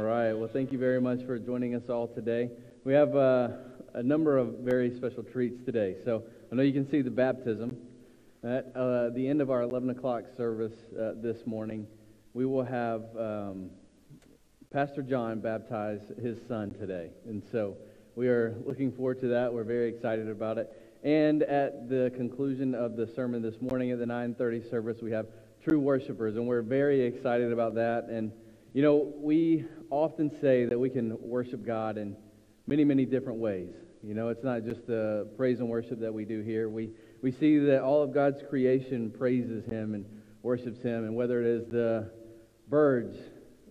right. Well, thank you very much for joining us all today. We have uh, a number of very special treats today. So I know you can see the baptism. At uh, the end of our 11 o'clock service uh, this morning, we will have um, Pastor John baptize his son today. And so we are looking forward to that. We're very excited about it. And at the conclusion of the sermon this morning at the 9:30 service, we have true worshipers, and we're very excited about that. And you know, we often say that we can worship God in many, many different ways. You know, it's not just the praise and worship that we do here. We, we see that all of God's creation praises Him and worships Him, and whether it is the birds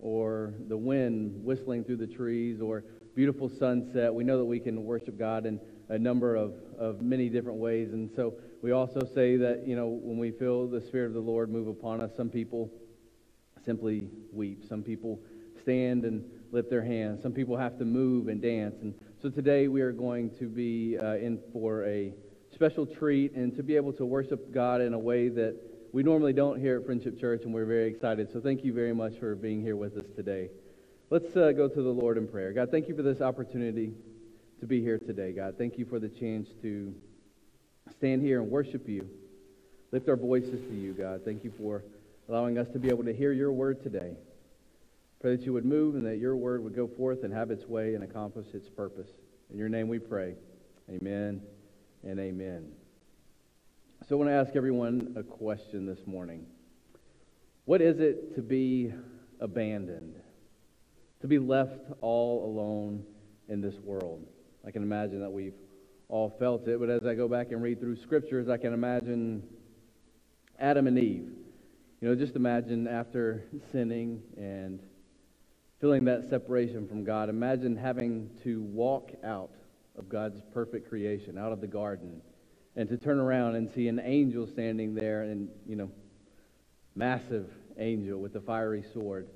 or the wind whistling through the trees or beautiful sunset, we know that we can worship God in a number of, of many different ways. And so we also say that, you know, when we feel the Spirit of the Lord move upon us, some people simply weep. Some people stand and lift their hands. Some people have to move and dance. And so today we are going to be uh, in for a special treat and to be able to worship God in a way that we normally don't here at Friendship Church, and we're very excited. So thank you very much for being here with us today. Let's uh, go to the Lord in prayer. God, thank you for this opportunity to be here today, God. Thank you for the chance to stand here and worship you, lift our voices to you, God. Thank you for allowing us to be able to hear your word today. Pray that you would move and that your word would go forth and have its way and accomplish its purpose. In your name we pray. Amen and amen. So I want to ask everyone a question this morning. What is it to be abandoned? To be left all alone in this world? I can imagine that we've all felt it, but as I go back and read through scriptures, I can imagine Adam and Eve you know, just imagine after sinning and feeling that separation from God, imagine having to walk out of God's perfect creation, out of the garden, and to turn around and see an angel standing there and, you know, massive angel with a fiery sword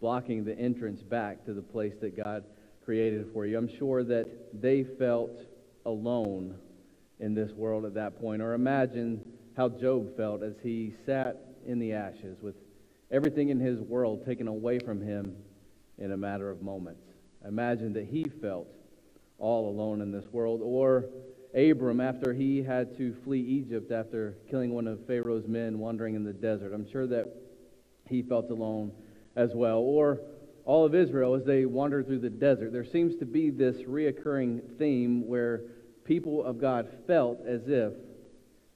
blocking the entrance back to the place that God created for you. I'm sure that they felt alone in this world at that point. Or imagine how Job felt as he sat in the ashes with everything in his world taken away from him in a matter of moments. Imagine that he felt all alone in this world. Or Abram, after he had to flee Egypt after killing one of Pharaoh's men wandering in the desert. I'm sure that he felt alone as well. Or all of Israel as they wandered through the desert. There seems to be this reoccurring theme where people of God felt as if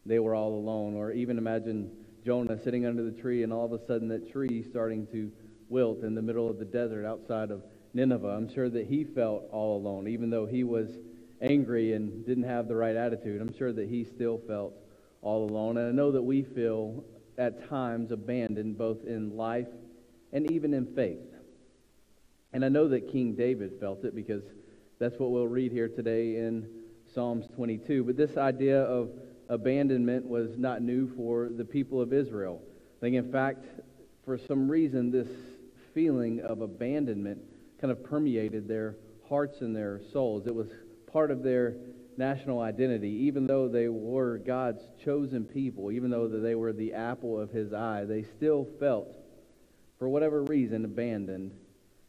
they were all alone. Or even imagine Jonah sitting under the tree, and all of a sudden that tree starting to wilt in the middle of the desert outside of Nineveh. I'm sure that he felt all alone, even though he was angry and didn't have the right attitude. I'm sure that he still felt all alone. And I know that we feel at times abandoned both in life and even in faith. And I know that King David felt it because that's what we'll read here today in Psalms 22. But this idea of abandonment was not new for the people of Israel. I think, in fact, for some reason, this feeling of abandonment kind of permeated their hearts and their souls. It was part of their national identity, even though they were God's chosen people, even though they were the apple of his eye, they still felt, for whatever reason, abandoned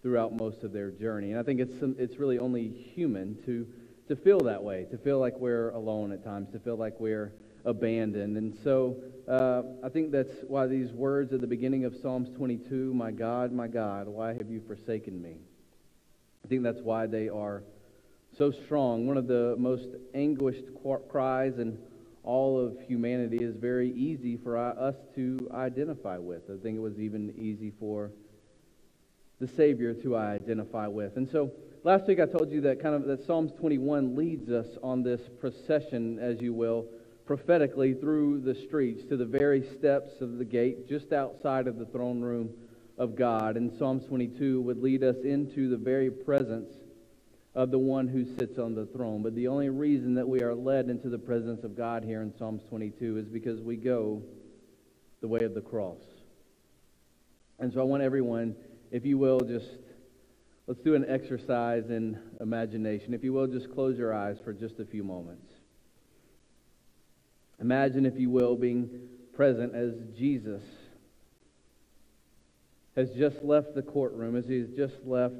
throughout most of their journey. And I think it's, it's really only human to to feel that way, to feel like we're alone at times, to feel like we're abandoned. And so uh, I think that's why these words at the beginning of Psalms 22, My God, my God, why have you forsaken me? I think that's why they are so strong. One of the most anguished cries in all of humanity is very easy for us to identify with. I think it was even easy for the Savior to identify with. And so last week I told you that kind of that Psalms 21 leads us on this procession, as you will, prophetically through the streets to the very steps of the gate just outside of the throne room of God. And Psalm 22 would lead us into the very presence of the one who sits on the throne. But the only reason that we are led into the presence of God here in Psalms 22 is because we go the way of the cross. And so I want everyone, if you will, just Let's do an exercise in imagination. If you will, just close your eyes for just a few moments. Imagine, if you will, being present as Jesus has just left the courtroom, as he has just left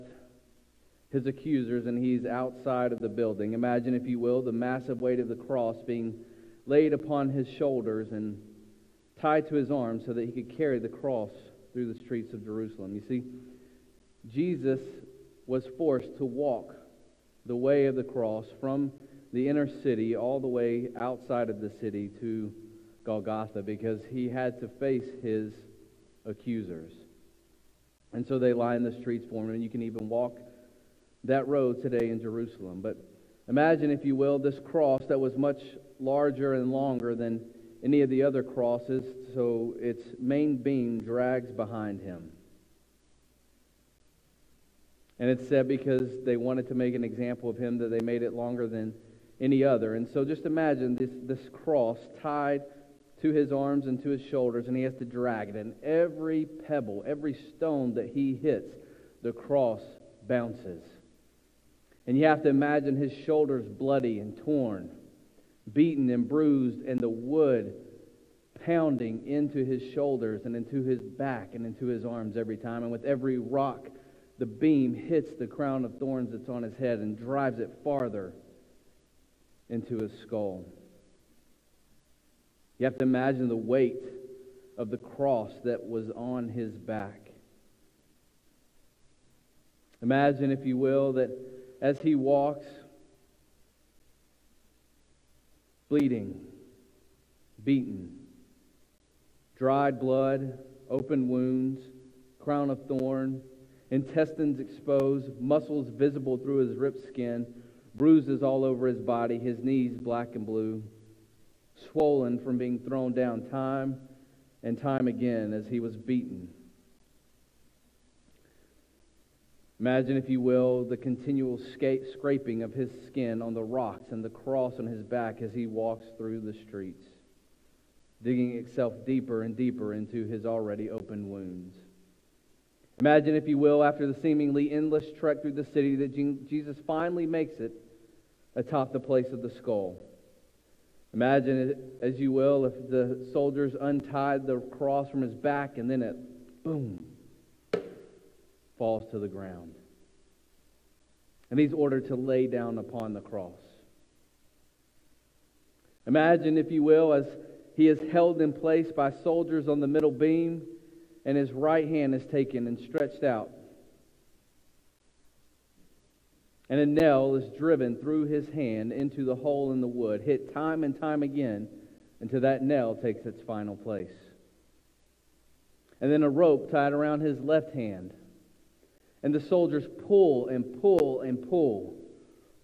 his accusers, and he's outside of the building. Imagine, if you will, the massive weight of the cross being laid upon his shoulders and tied to his arms so that he could carry the cross through the streets of Jerusalem. You see, Jesus was forced to walk the way of the cross from the inner city all the way outside of the city to Golgotha because he had to face his accusers. And so they lie in the streets for him, and you can even walk that road today in Jerusalem. But imagine, if you will, this cross that was much larger and longer than any of the other crosses, so its main beam drags behind him. And it's said because they wanted to make an example of him that they made it longer than any other. And so just imagine this, this cross tied to his arms and to his shoulders, and he has to drag it. And every pebble, every stone that he hits, the cross bounces. And you have to imagine his shoulders bloody and torn, beaten and bruised, and the wood pounding into his shoulders and into his back and into his arms every time. And with every rock, the beam hits the crown of thorns that's on his head and drives it farther into his skull. You have to imagine the weight of the cross that was on his back. Imagine, if you will, that as he walks, bleeding, beaten, dried blood, open wounds, crown of thorn, intestines exposed, muscles visible through his ripped skin, bruises all over his body, his knees black and blue swollen from being thrown down time and time again as he was beaten. Imagine, if you will, the continual scraping of his skin on the rocks and the cross on his back as he walks through the streets, digging itself deeper and deeper into his already open wounds. Imagine, if you will, after the seemingly endless trek through the city, that Jesus finally makes it atop the place of the skull. Imagine, it, as you will, if the soldiers untied the cross from his back and then it, boom, falls to the ground. And he's ordered to lay down upon the cross. Imagine, if you will, as he is held in place by soldiers on the middle beam and his right hand is taken and stretched out and a nail is driven through his hand into the hole in the wood, hit time and time again until that nail takes its final place. And then a rope tied around his left hand. And the soldiers pull and pull and pull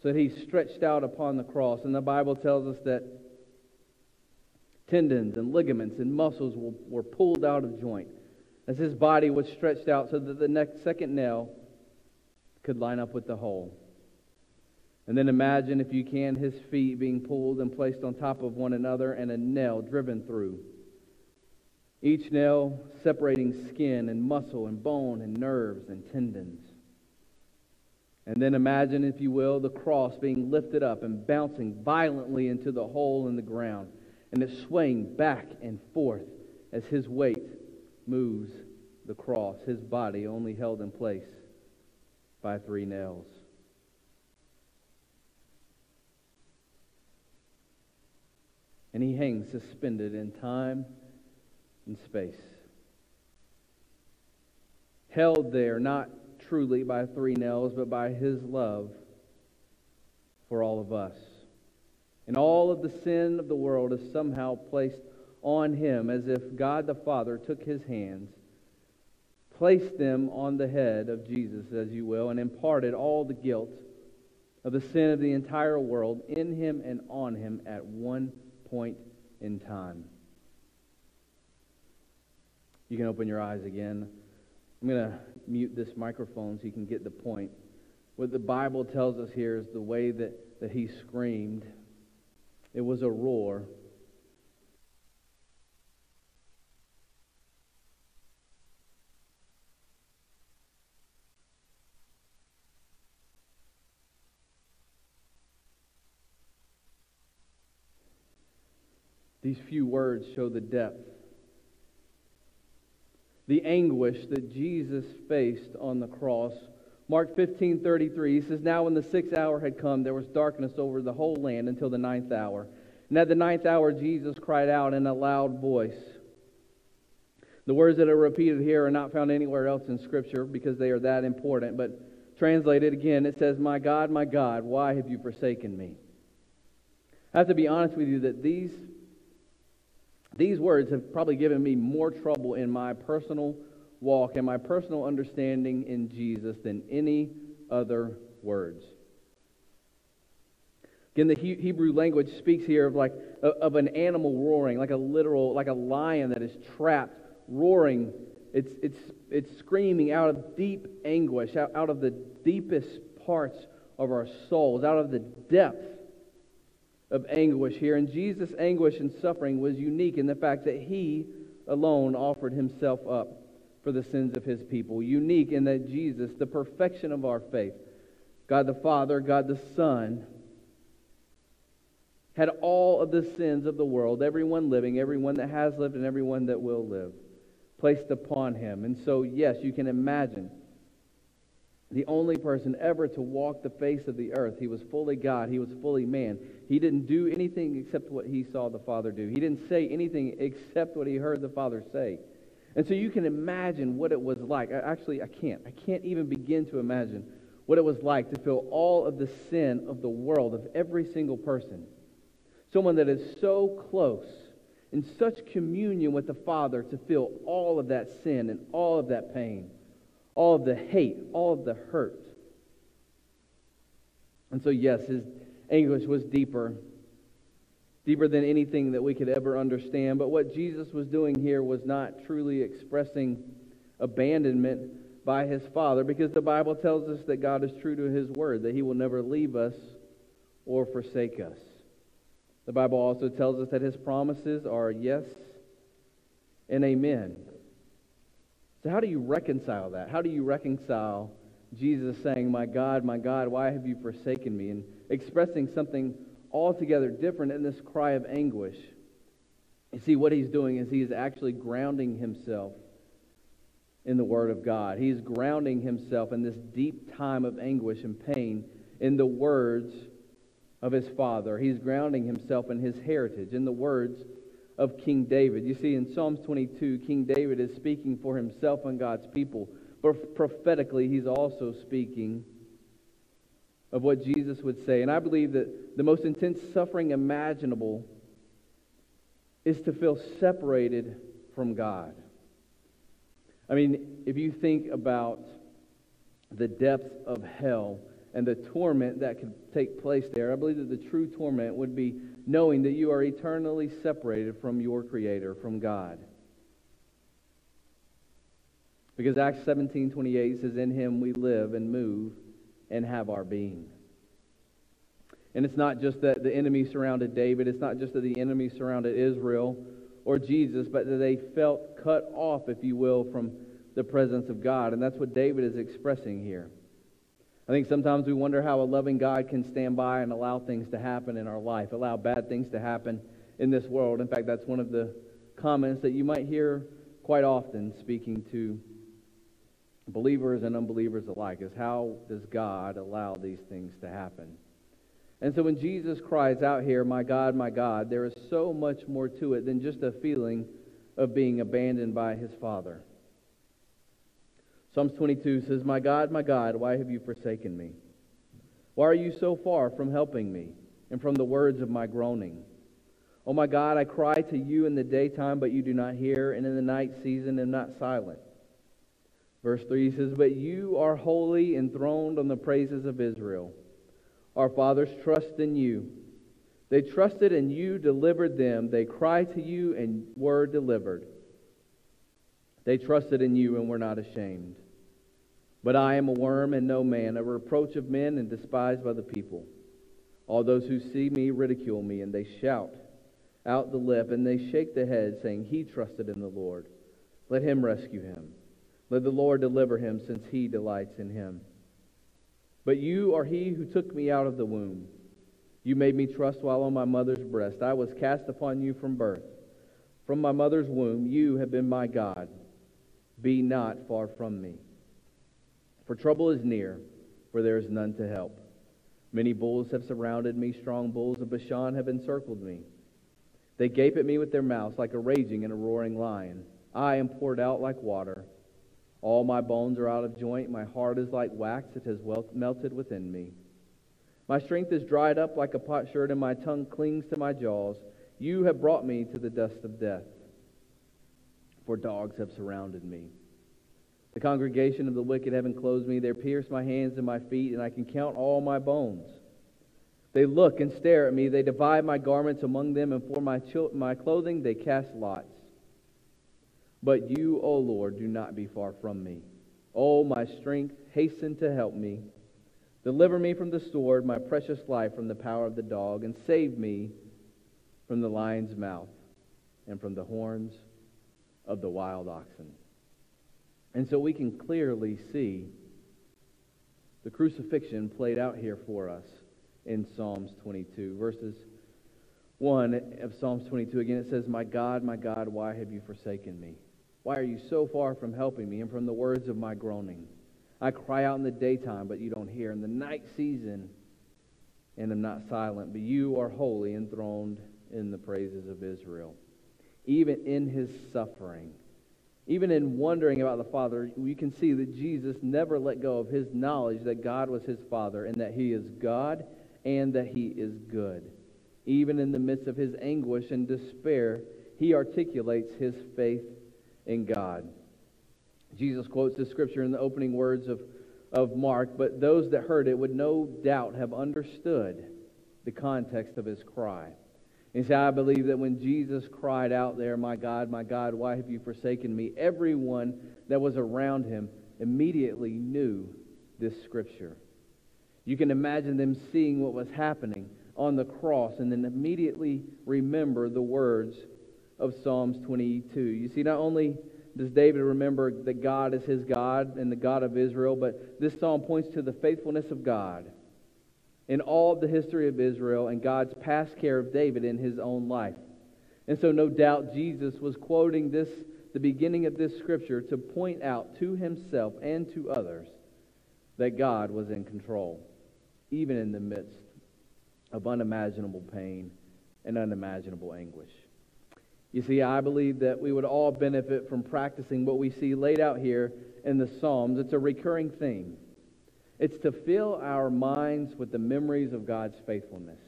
so that he's stretched out upon the cross. And the Bible tells us that tendons and ligaments and muscles were pulled out of joint as his body was stretched out so that the next second nail could line up with the hole. And then imagine, if you can, his feet being pulled and placed on top of one another and a nail driven through. Each nail separating skin and muscle and bone and nerves and tendons. And then imagine, if you will, the cross being lifted up and bouncing violently into the hole in the ground and it swaying back and forth as his weight moves the cross, his body only held in place by three nails. And he hangs suspended in time and space. Held there not truly by three nails, but by his love for all of us. And all of the sin of the world is somehow placed on him as if God the Father took his hands, placed them on the head of Jesus, as you will, and imparted all the guilt of the sin of the entire world in him and on him at one point in time. You can open your eyes again. I'm going to mute this microphone so you can get the point. What the Bible tells us here is the way that, that he screamed. It was a roar. These few words show the depth, the anguish that Jesus faced on the cross Mark 15, 33, he says, Now when the sixth hour had come, there was darkness over the whole land until the ninth hour. And at the ninth hour, Jesus cried out in a loud voice. The words that are repeated here are not found anywhere else in Scripture because they are that important. But translated again, it says, My God, my God, why have you forsaken me? I have to be honest with you that these, these words have probably given me more trouble in my personal walk and my personal understanding in Jesus than any other words. Again, the Hebrew language speaks here of like of an animal roaring, like a literal, like a lion that is trapped, roaring. It's, it's, it's screaming out of deep anguish, out, out of the deepest parts of our souls, out of the depth of anguish here. And Jesus' anguish and suffering was unique in the fact that he alone offered himself up for the sins of his people. Unique in that Jesus, the perfection of our faith, God the Father, God the Son, had all of the sins of the world, everyone living, everyone that has lived, and everyone that will live, placed upon him. And so, yes, you can imagine the only person ever to walk the face of the earth. He was fully God, he was fully man. He didn't do anything except what he saw the Father do, he didn't say anything except what he heard the Father say. And so you can imagine what it was like. Actually, I can't. I can't even begin to imagine what it was like to feel all of the sin of the world, of every single person. Someone that is so close, in such communion with the Father, to feel all of that sin and all of that pain, all of the hate, all of the hurt. And so, yes, his anguish was deeper deeper than anything that we could ever understand. But what Jesus was doing here was not truly expressing abandonment by his Father, because the Bible tells us that God is true to his word, that he will never leave us or forsake us. The Bible also tells us that his promises are yes and amen. So, how do you reconcile that? How do you reconcile Jesus saying, My God, my God, why have you forsaken me? and expressing something altogether different in this cry of anguish. You see, what he's doing is he is actually grounding himself in the Word of God. He's grounding himself in this deep time of anguish and pain in the words of his father. He's grounding himself in his heritage, in the words of King David. You see, in Psalms 22, King David is speaking for himself and God's people, but prophetically, he's also speaking of what Jesus would say. And I believe that the most intense suffering imaginable is to feel separated from God. I mean, if you think about the depths of hell and the torment that could take place there, I believe that the true torment would be knowing that you are eternally separated from your Creator, from God. Because Acts 17 28 says, In him we live and move and have our being. And it's not just that the enemy surrounded David, it's not just that the enemy surrounded Israel or Jesus, but that they felt cut off, if you will, from the presence of God. And that's what David is expressing here. I think sometimes we wonder how a loving God can stand by and allow things to happen in our life, allow bad things to happen in this world. In fact, that's one of the comments that you might hear quite often speaking to believers and unbelievers alike is how does God allow these things to happen? And so when Jesus cries out here, My God, my God, there is so much more to it than just a feeling of being abandoned by his Father. Psalms 22 says, My God, my God, why have you forsaken me? Why are you so far from helping me and from the words of my groaning? Oh my God, I cry to you in the daytime, but you do not hear, and in the night season am not silent. Verse 3 says, But you are holy, enthroned on the praises of Israel. Our fathers trust in you. They trusted and you delivered them. They cried to you and were delivered. They trusted in you and were not ashamed. But I am a worm and no man, a reproach of men and despised by the people. All those who see me ridicule me, and they shout out the lip, and they shake the head, saying, He trusted in the Lord. Let him rescue him. Let the Lord deliver him, since he delights in him. But you are he who took me out of the womb. You made me trust while on my mother's breast. I was cast upon you from birth. From my mother's womb, you have been my God. Be not far from me. For trouble is near, for there is none to help. Many bulls have surrounded me, strong bulls of Bashan have encircled me. They gape at me with their mouths like a raging and a roaring lion. I am poured out like water. All my bones are out of joint. My heart is like wax, it has melted within me. My strength is dried up like a potsherd, and my tongue clings to my jaws. You have brought me to the dust of death, for dogs have surrounded me. The congregation of the wicked have enclosed me. They pierce my hands and my feet, and I can count all my bones. They look and stare at me. They divide my garments among them, and for my, my clothing they cast lots. But you, O Lord, do not be far from me. O my strength, hasten to help me. Deliver me from the sword, my precious life from the power of the dog, and save me from the lion's mouth and from the horns of the wild oxen. And so we can clearly see the crucifixion played out here for us in Psalms 22. Verses 1 of Psalms 22, again, it says, My God, my God, why have you forsaken me? Why are you so far from helping me and from the words of my groaning? I cry out in the daytime, but you don't hear. In the night season, and am not silent. But you are holy, enthroned in the praises of Israel. Even in his suffering, even in wondering about the Father, you can see that Jesus never let go of his knowledge that God was his Father and that he is God and that he is good. Even in the midst of his anguish and despair, he articulates his faith in God. Jesus quotes this scripture in the opening words of, of Mark, but those that heard it would no doubt have understood the context of his cry. And so I believe that when Jesus cried out there, My God, my God, why have you forsaken me? Everyone that was around him immediately knew this scripture. You can imagine them seeing what was happening on the cross and then immediately remember the words of Psalms 22. You see, not only does David remember that God is his God and the God of Israel, but this psalm points to the faithfulness of God in all of the history of Israel and God's past care of David in his own life. And so, no doubt, Jesus was quoting this, the beginning of this scripture, to point out to himself and to others that God was in control, even in the midst of unimaginable pain and unimaginable anguish. You see, I believe that we would all benefit from practicing what we see laid out here in the Psalms. It's a recurring theme. It's to fill our minds with the memories of God's faithfulness,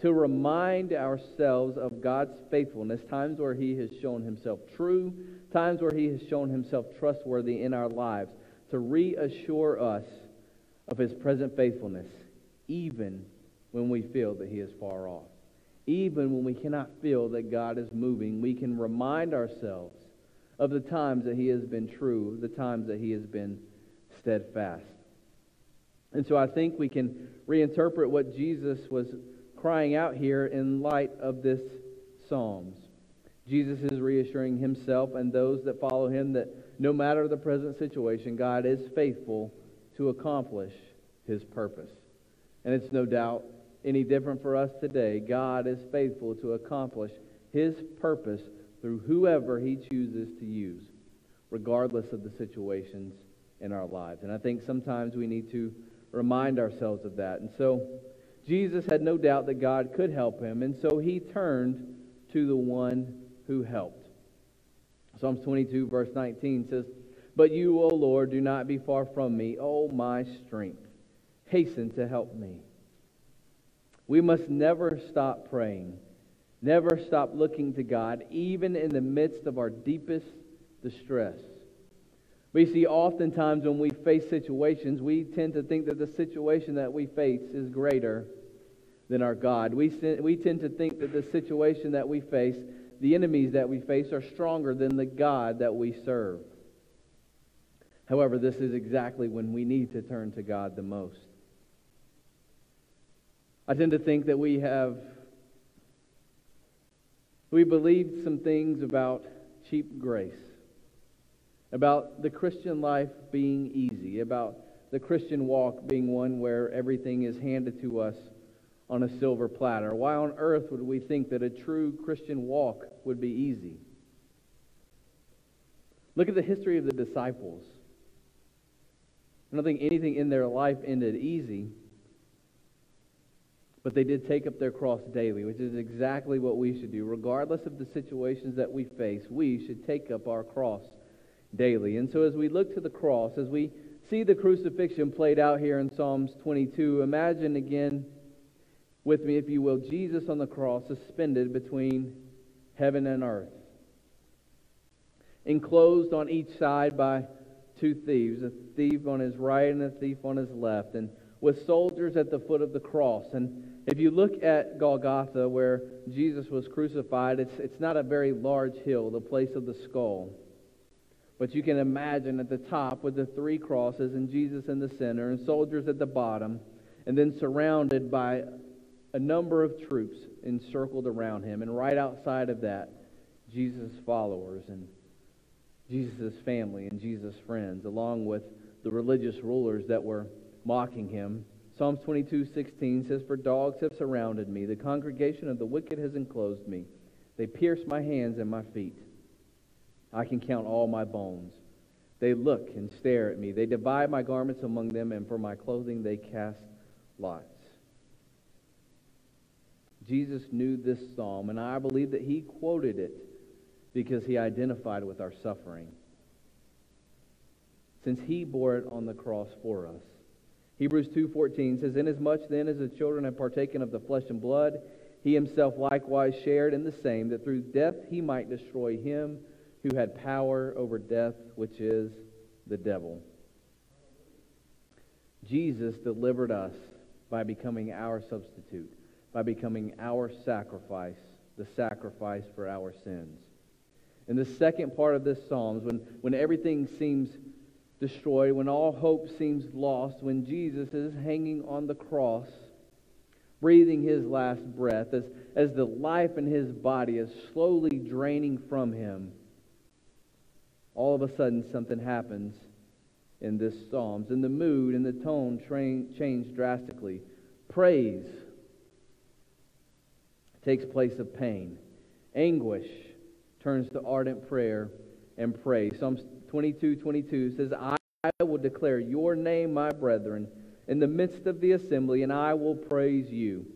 to remind ourselves of God's faithfulness, times where He has shown Himself true, times where He has shown Himself trustworthy in our lives, to reassure us of His present faithfulness, even when we feel that He is far off. Even when we cannot feel that God is moving, we can remind ourselves of the times that He has been true, the times that He has been steadfast. And so I think we can reinterpret what Jesus was crying out here in light of this Psalms. Jesus is reassuring himself and those that follow him that no matter the present situation, God is faithful to accomplish his purpose. And it's no doubt any different for us today. God is faithful to accomplish his purpose through whoever he chooses to use, regardless of the situations in our lives. And I think sometimes we need to remind ourselves of that. And so Jesus had no doubt that God could help him, and so he turned to the one who helped. Psalms 22, verse 19 says, But you, O Lord, do not be far from me, O my strength. Hasten to help me. We must never stop praying, never stop looking to God, even in the midst of our deepest distress. We see oftentimes when we face situations, we tend to think that the situation that we face is greater than our God. We, we tend to think that the situation that we face, the enemies that we face, are stronger than the God that we serve. However, this is exactly when we need to turn to God the most. I tend to think that we have, we believed some things about cheap grace about the Christian life being easy, about the Christian walk being one where everything is handed to us on a silver platter. Why on earth would we think that a true Christian walk would be easy? Look at the history of the disciples. I don't think anything in their life ended easy. But they did take up their cross daily, which is exactly what we should do. Regardless of the situations that we face, we should take up our cross daily. And so as we look to the cross, as we see the crucifixion played out here in Psalms 22, imagine again with me, if you will, Jesus on the cross suspended between heaven and earth, enclosed on each side by two thieves, a thief on his right and a thief on his left, and with soldiers at the foot of the cross. And if you look at Golgotha, where Jesus was crucified, it's, it's not a very large hill, the place of the skull. But you can imagine at the top with the three crosses and Jesus in the center and soldiers at the bottom, and then surrounded by a number of troops encircled around him. And right outside of that, Jesus' followers and Jesus' family and Jesus' friends, along with the religious rulers that were mocking him Psalms 22:16 says, "For dogs have surrounded me; the congregation of the wicked has enclosed me. They pierce my hands and my feet. I can count all my bones. They look and stare at me. They divide my garments among them, and for my clothing they cast lots." Jesus knew this psalm, and I believe that he quoted it because he identified with our suffering. Since he bore it on the cross for us. Hebrews 2:14 says, "Inasmuch then as the children have partaken of the flesh and blood, he himself likewise shared in the same, that through death he might destroy him who had power over death, which is the devil." Jesus delivered us by becoming our substitute, by becoming our sacrifice, the sacrifice for our sins. In the second part of this Psalms, when, when everything seems destroyed, when all hope seems lost, when Jesus is hanging on the cross, breathing his last breath, as, as the life in his body is slowly draining from him, all of a sudden something happens in this Psalms. And the mood and the tone change drastically. Praise takes place of pain. Anguish turns to ardent prayer and praise. Psalms 22 22 says, I will declare your name, my brethren, in the midst of the assembly, and I will praise you.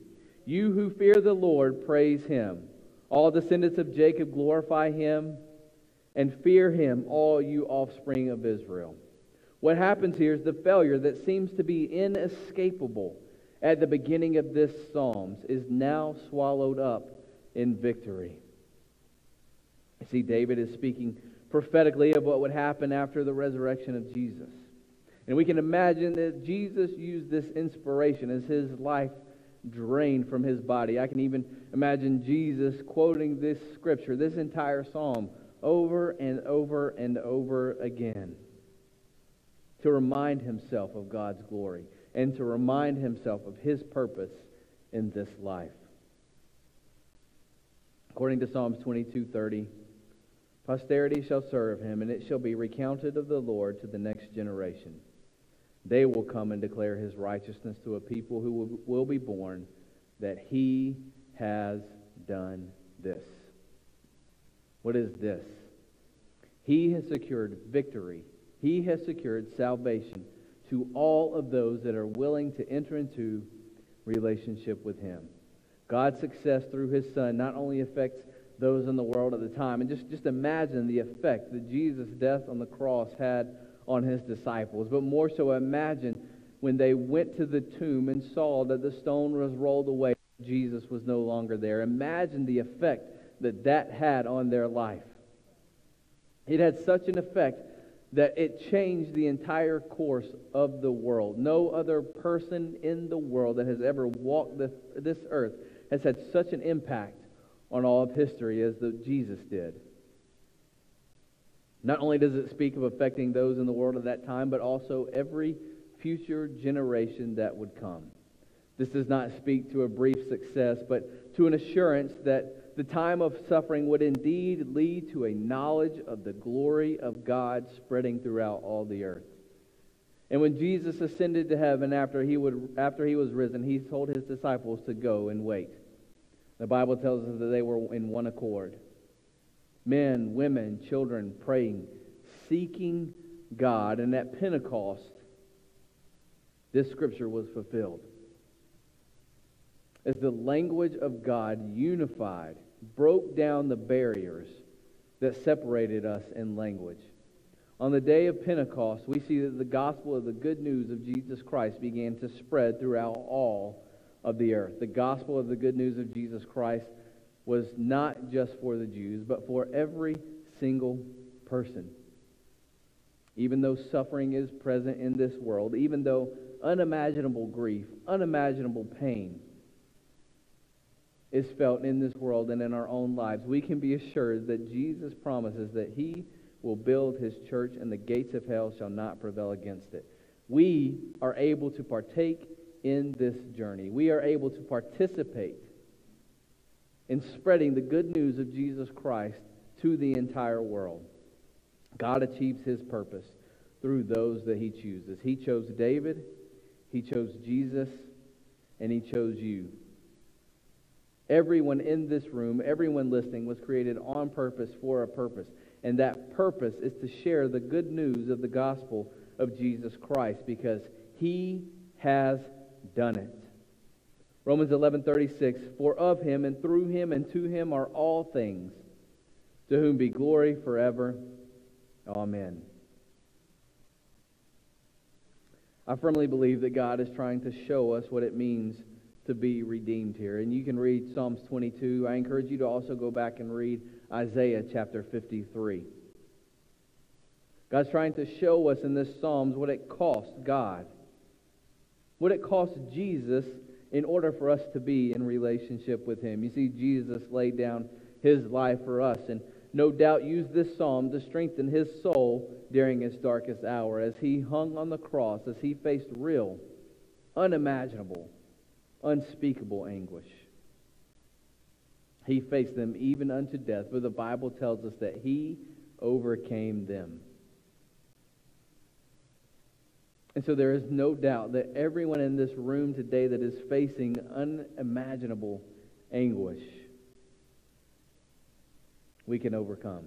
You who fear the Lord, praise him. All descendants of Jacob, glorify him, and fear him, all you offspring of Israel. What happens here is the failure that seems to be inescapable at the beginning of this Psalms is now swallowed up in victory. See, David is speaking prophetically of what would happen after the resurrection of Jesus. And we can imagine that Jesus used this inspiration as his life drained from his body. I can even imagine Jesus quoting this scripture, this entire psalm, over and over and over again to remind himself of God's glory and to remind himself of his purpose in this life. According to Psalms 22:30, Posterity shall serve him, and it shall be recounted of the Lord to the next generation. They will come and declare his righteousness to a people who will be born, that he has done this. What is this? He has secured victory. He has secured salvation to all of those that are willing to enter into relationship with him. God's success through his son not only affects those in the world at the time. And just, just imagine the effect that Jesus' death on the cross had on his disciples. But more so, imagine when they went to the tomb and saw that the stone was rolled away, Jesus was no longer there. Imagine the effect that that had on their life. It had such an effect that it changed the entire course of the world. No other person in the world that has ever walked this, this earth has had such an impact on all of history as the Jesus did. Not only does it speak of affecting those in the world at that time, but also every future generation that would come. This does not speak to a brief success, but to an assurance that the time of suffering would indeed lead to a knowledge of the glory of God spreading throughout all the earth. And when Jesus ascended to heaven after he, would, after he was risen, he told his disciples to go and wait. The Bible tells us that they were in one accord. Men, women, children praying, seeking God. And at Pentecost, this scripture was fulfilled. As the language of God unified, broke down the barriers that separated us in language. On the day of Pentecost, we see that the gospel of the good news of Jesus Christ began to spread throughout all of the earth. The gospel of the good news of Jesus Christ was not just for the Jews, but for every single person. Even though suffering is present in this world, even though unimaginable grief, unimaginable pain is felt in this world and in our own lives, we can be assured that Jesus promises that he will build his church and the gates of hell shall not prevail against it. We are able to partake in this journey. We are able to participate in spreading the good news of Jesus Christ to the entire world. God achieves his purpose through those that he chooses. He chose David, he chose Jesus, and he chose you. Everyone in this room, everyone listening, was created on purpose for a purpose. And that purpose is to share the good news of the gospel of Jesus Christ because he has done it. Romans 11:36 For of him and through him and to him are all things to whom be glory forever. Amen. I firmly believe that God is trying to show us what it means to be redeemed here. And you can read Psalms 22. I encourage you to also go back and read Isaiah chapter 53. God's trying to show us in this Psalms what it cost God, what it cost Jesus in order for us to be in relationship with Him. You see, Jesus laid down His life for us, and no doubt used this psalm to strengthen His soul during His darkest hour as He hung on the cross, as He faced real, unimaginable, unspeakable anguish. He faced them even unto death, but the Bible tells us that He overcame them. And so there is no doubt that everyone in this room today that is facing unimaginable anguish, we can overcome.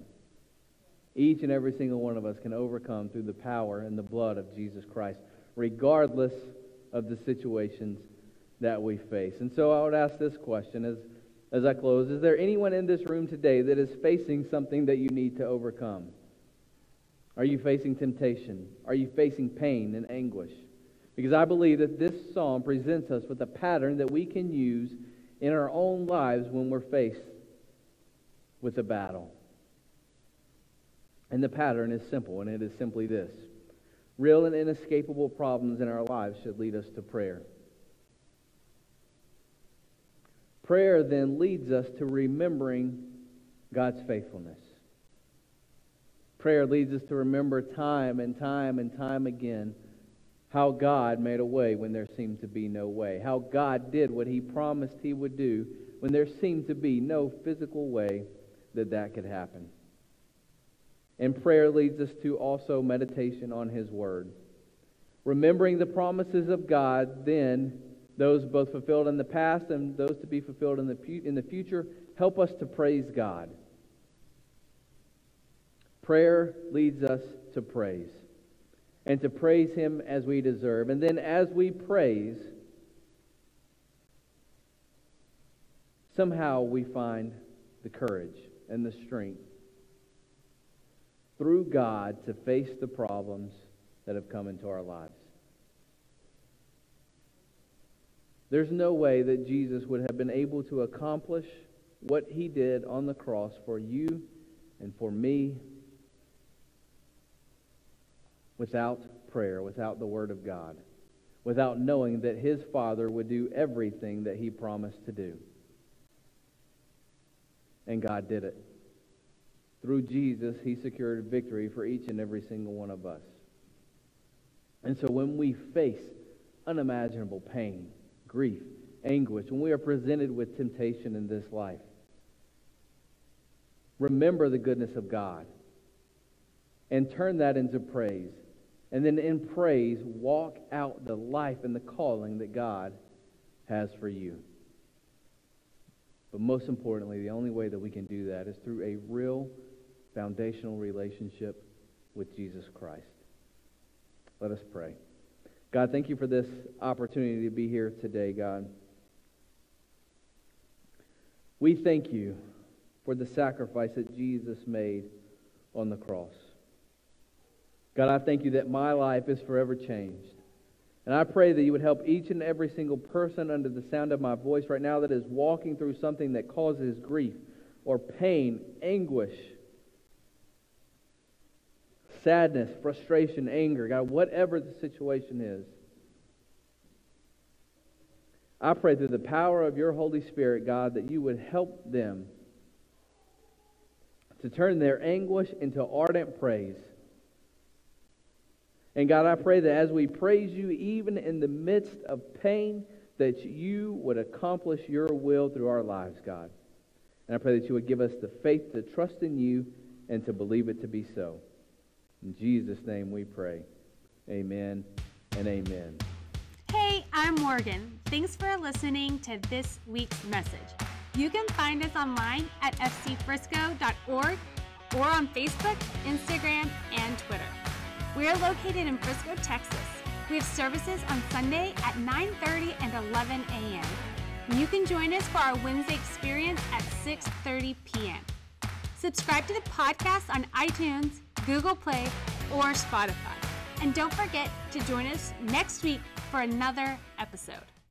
Each and every single one of us can overcome through the power and the blood of Jesus Christ, regardless of the situations that we face. And so I would ask this question as, as I close Is there anyone in this room today that is facing something that you need to overcome? Are you facing temptation? Are you facing pain and anguish? Because I believe that this psalm presents us with a pattern that we can use in our own lives when we're faced with a battle. And the pattern is simple, and it is simply this real and inescapable problems in our lives should lead us to prayer. Prayer then leads us to remembering God's faithfulness. Prayer leads us to remember time and time and time again how God made a way when there seemed to be no way, how God did what he promised he would do when there seemed to be no physical way that that could happen. And prayer leads us to also meditation on his word. Remembering the promises of God, then those both fulfilled in the past and those to be fulfilled in the, in the future, help us to praise God. Prayer leads us to praise and to praise Him as we deserve. And then as we praise, somehow we find the courage and the strength through God to face the problems that have come into our lives. There's no way that Jesus would have been able to accomplish what he did on the cross for you and for me without prayer, without the Word of God, without knowing that his Father would do everything that he promised to do. And God did it. Through Jesus, he secured victory for each and every single one of us. And so when we face unimaginable pain, grief, anguish, when we are presented with temptation in this life, remember the goodness of God and turn that into praise and then in praise, walk out the life and the calling that God has for you. But most importantly, the only way that we can do that is through a real foundational relationship with Jesus Christ. Let us pray. God, thank you for this opportunity to be here today, God. We thank you for the sacrifice that Jesus made on the cross. God, I thank you that my life is forever changed. And I pray that you would help each and every single person under the sound of my voice right now that is walking through something that causes grief or pain, anguish, sadness, frustration, anger, God, whatever the situation is. I pray through the power of your Holy Spirit, God, that you would help them to turn their anguish into ardent praise. And God, I pray that as we praise you, even in the midst of pain, that you would accomplish your will through our lives, God. And I pray that you would give us the faith to trust in you and to believe it to be so. In Jesus' name we pray. Amen and amen. Hey, I'm Morgan. Thanks for listening to this week's message. You can find us online at fcfrisco.org or on Facebook, Instagram, and Twitter. We are located in Frisco, Texas. We have services on Sunday at 9:30 and 11 a.m. You can join us for our Wednesday experience at 6:30 p.m. Subscribe to the podcast on iTunes, Google Play, or Spotify. And don't forget to join us next week for another episode.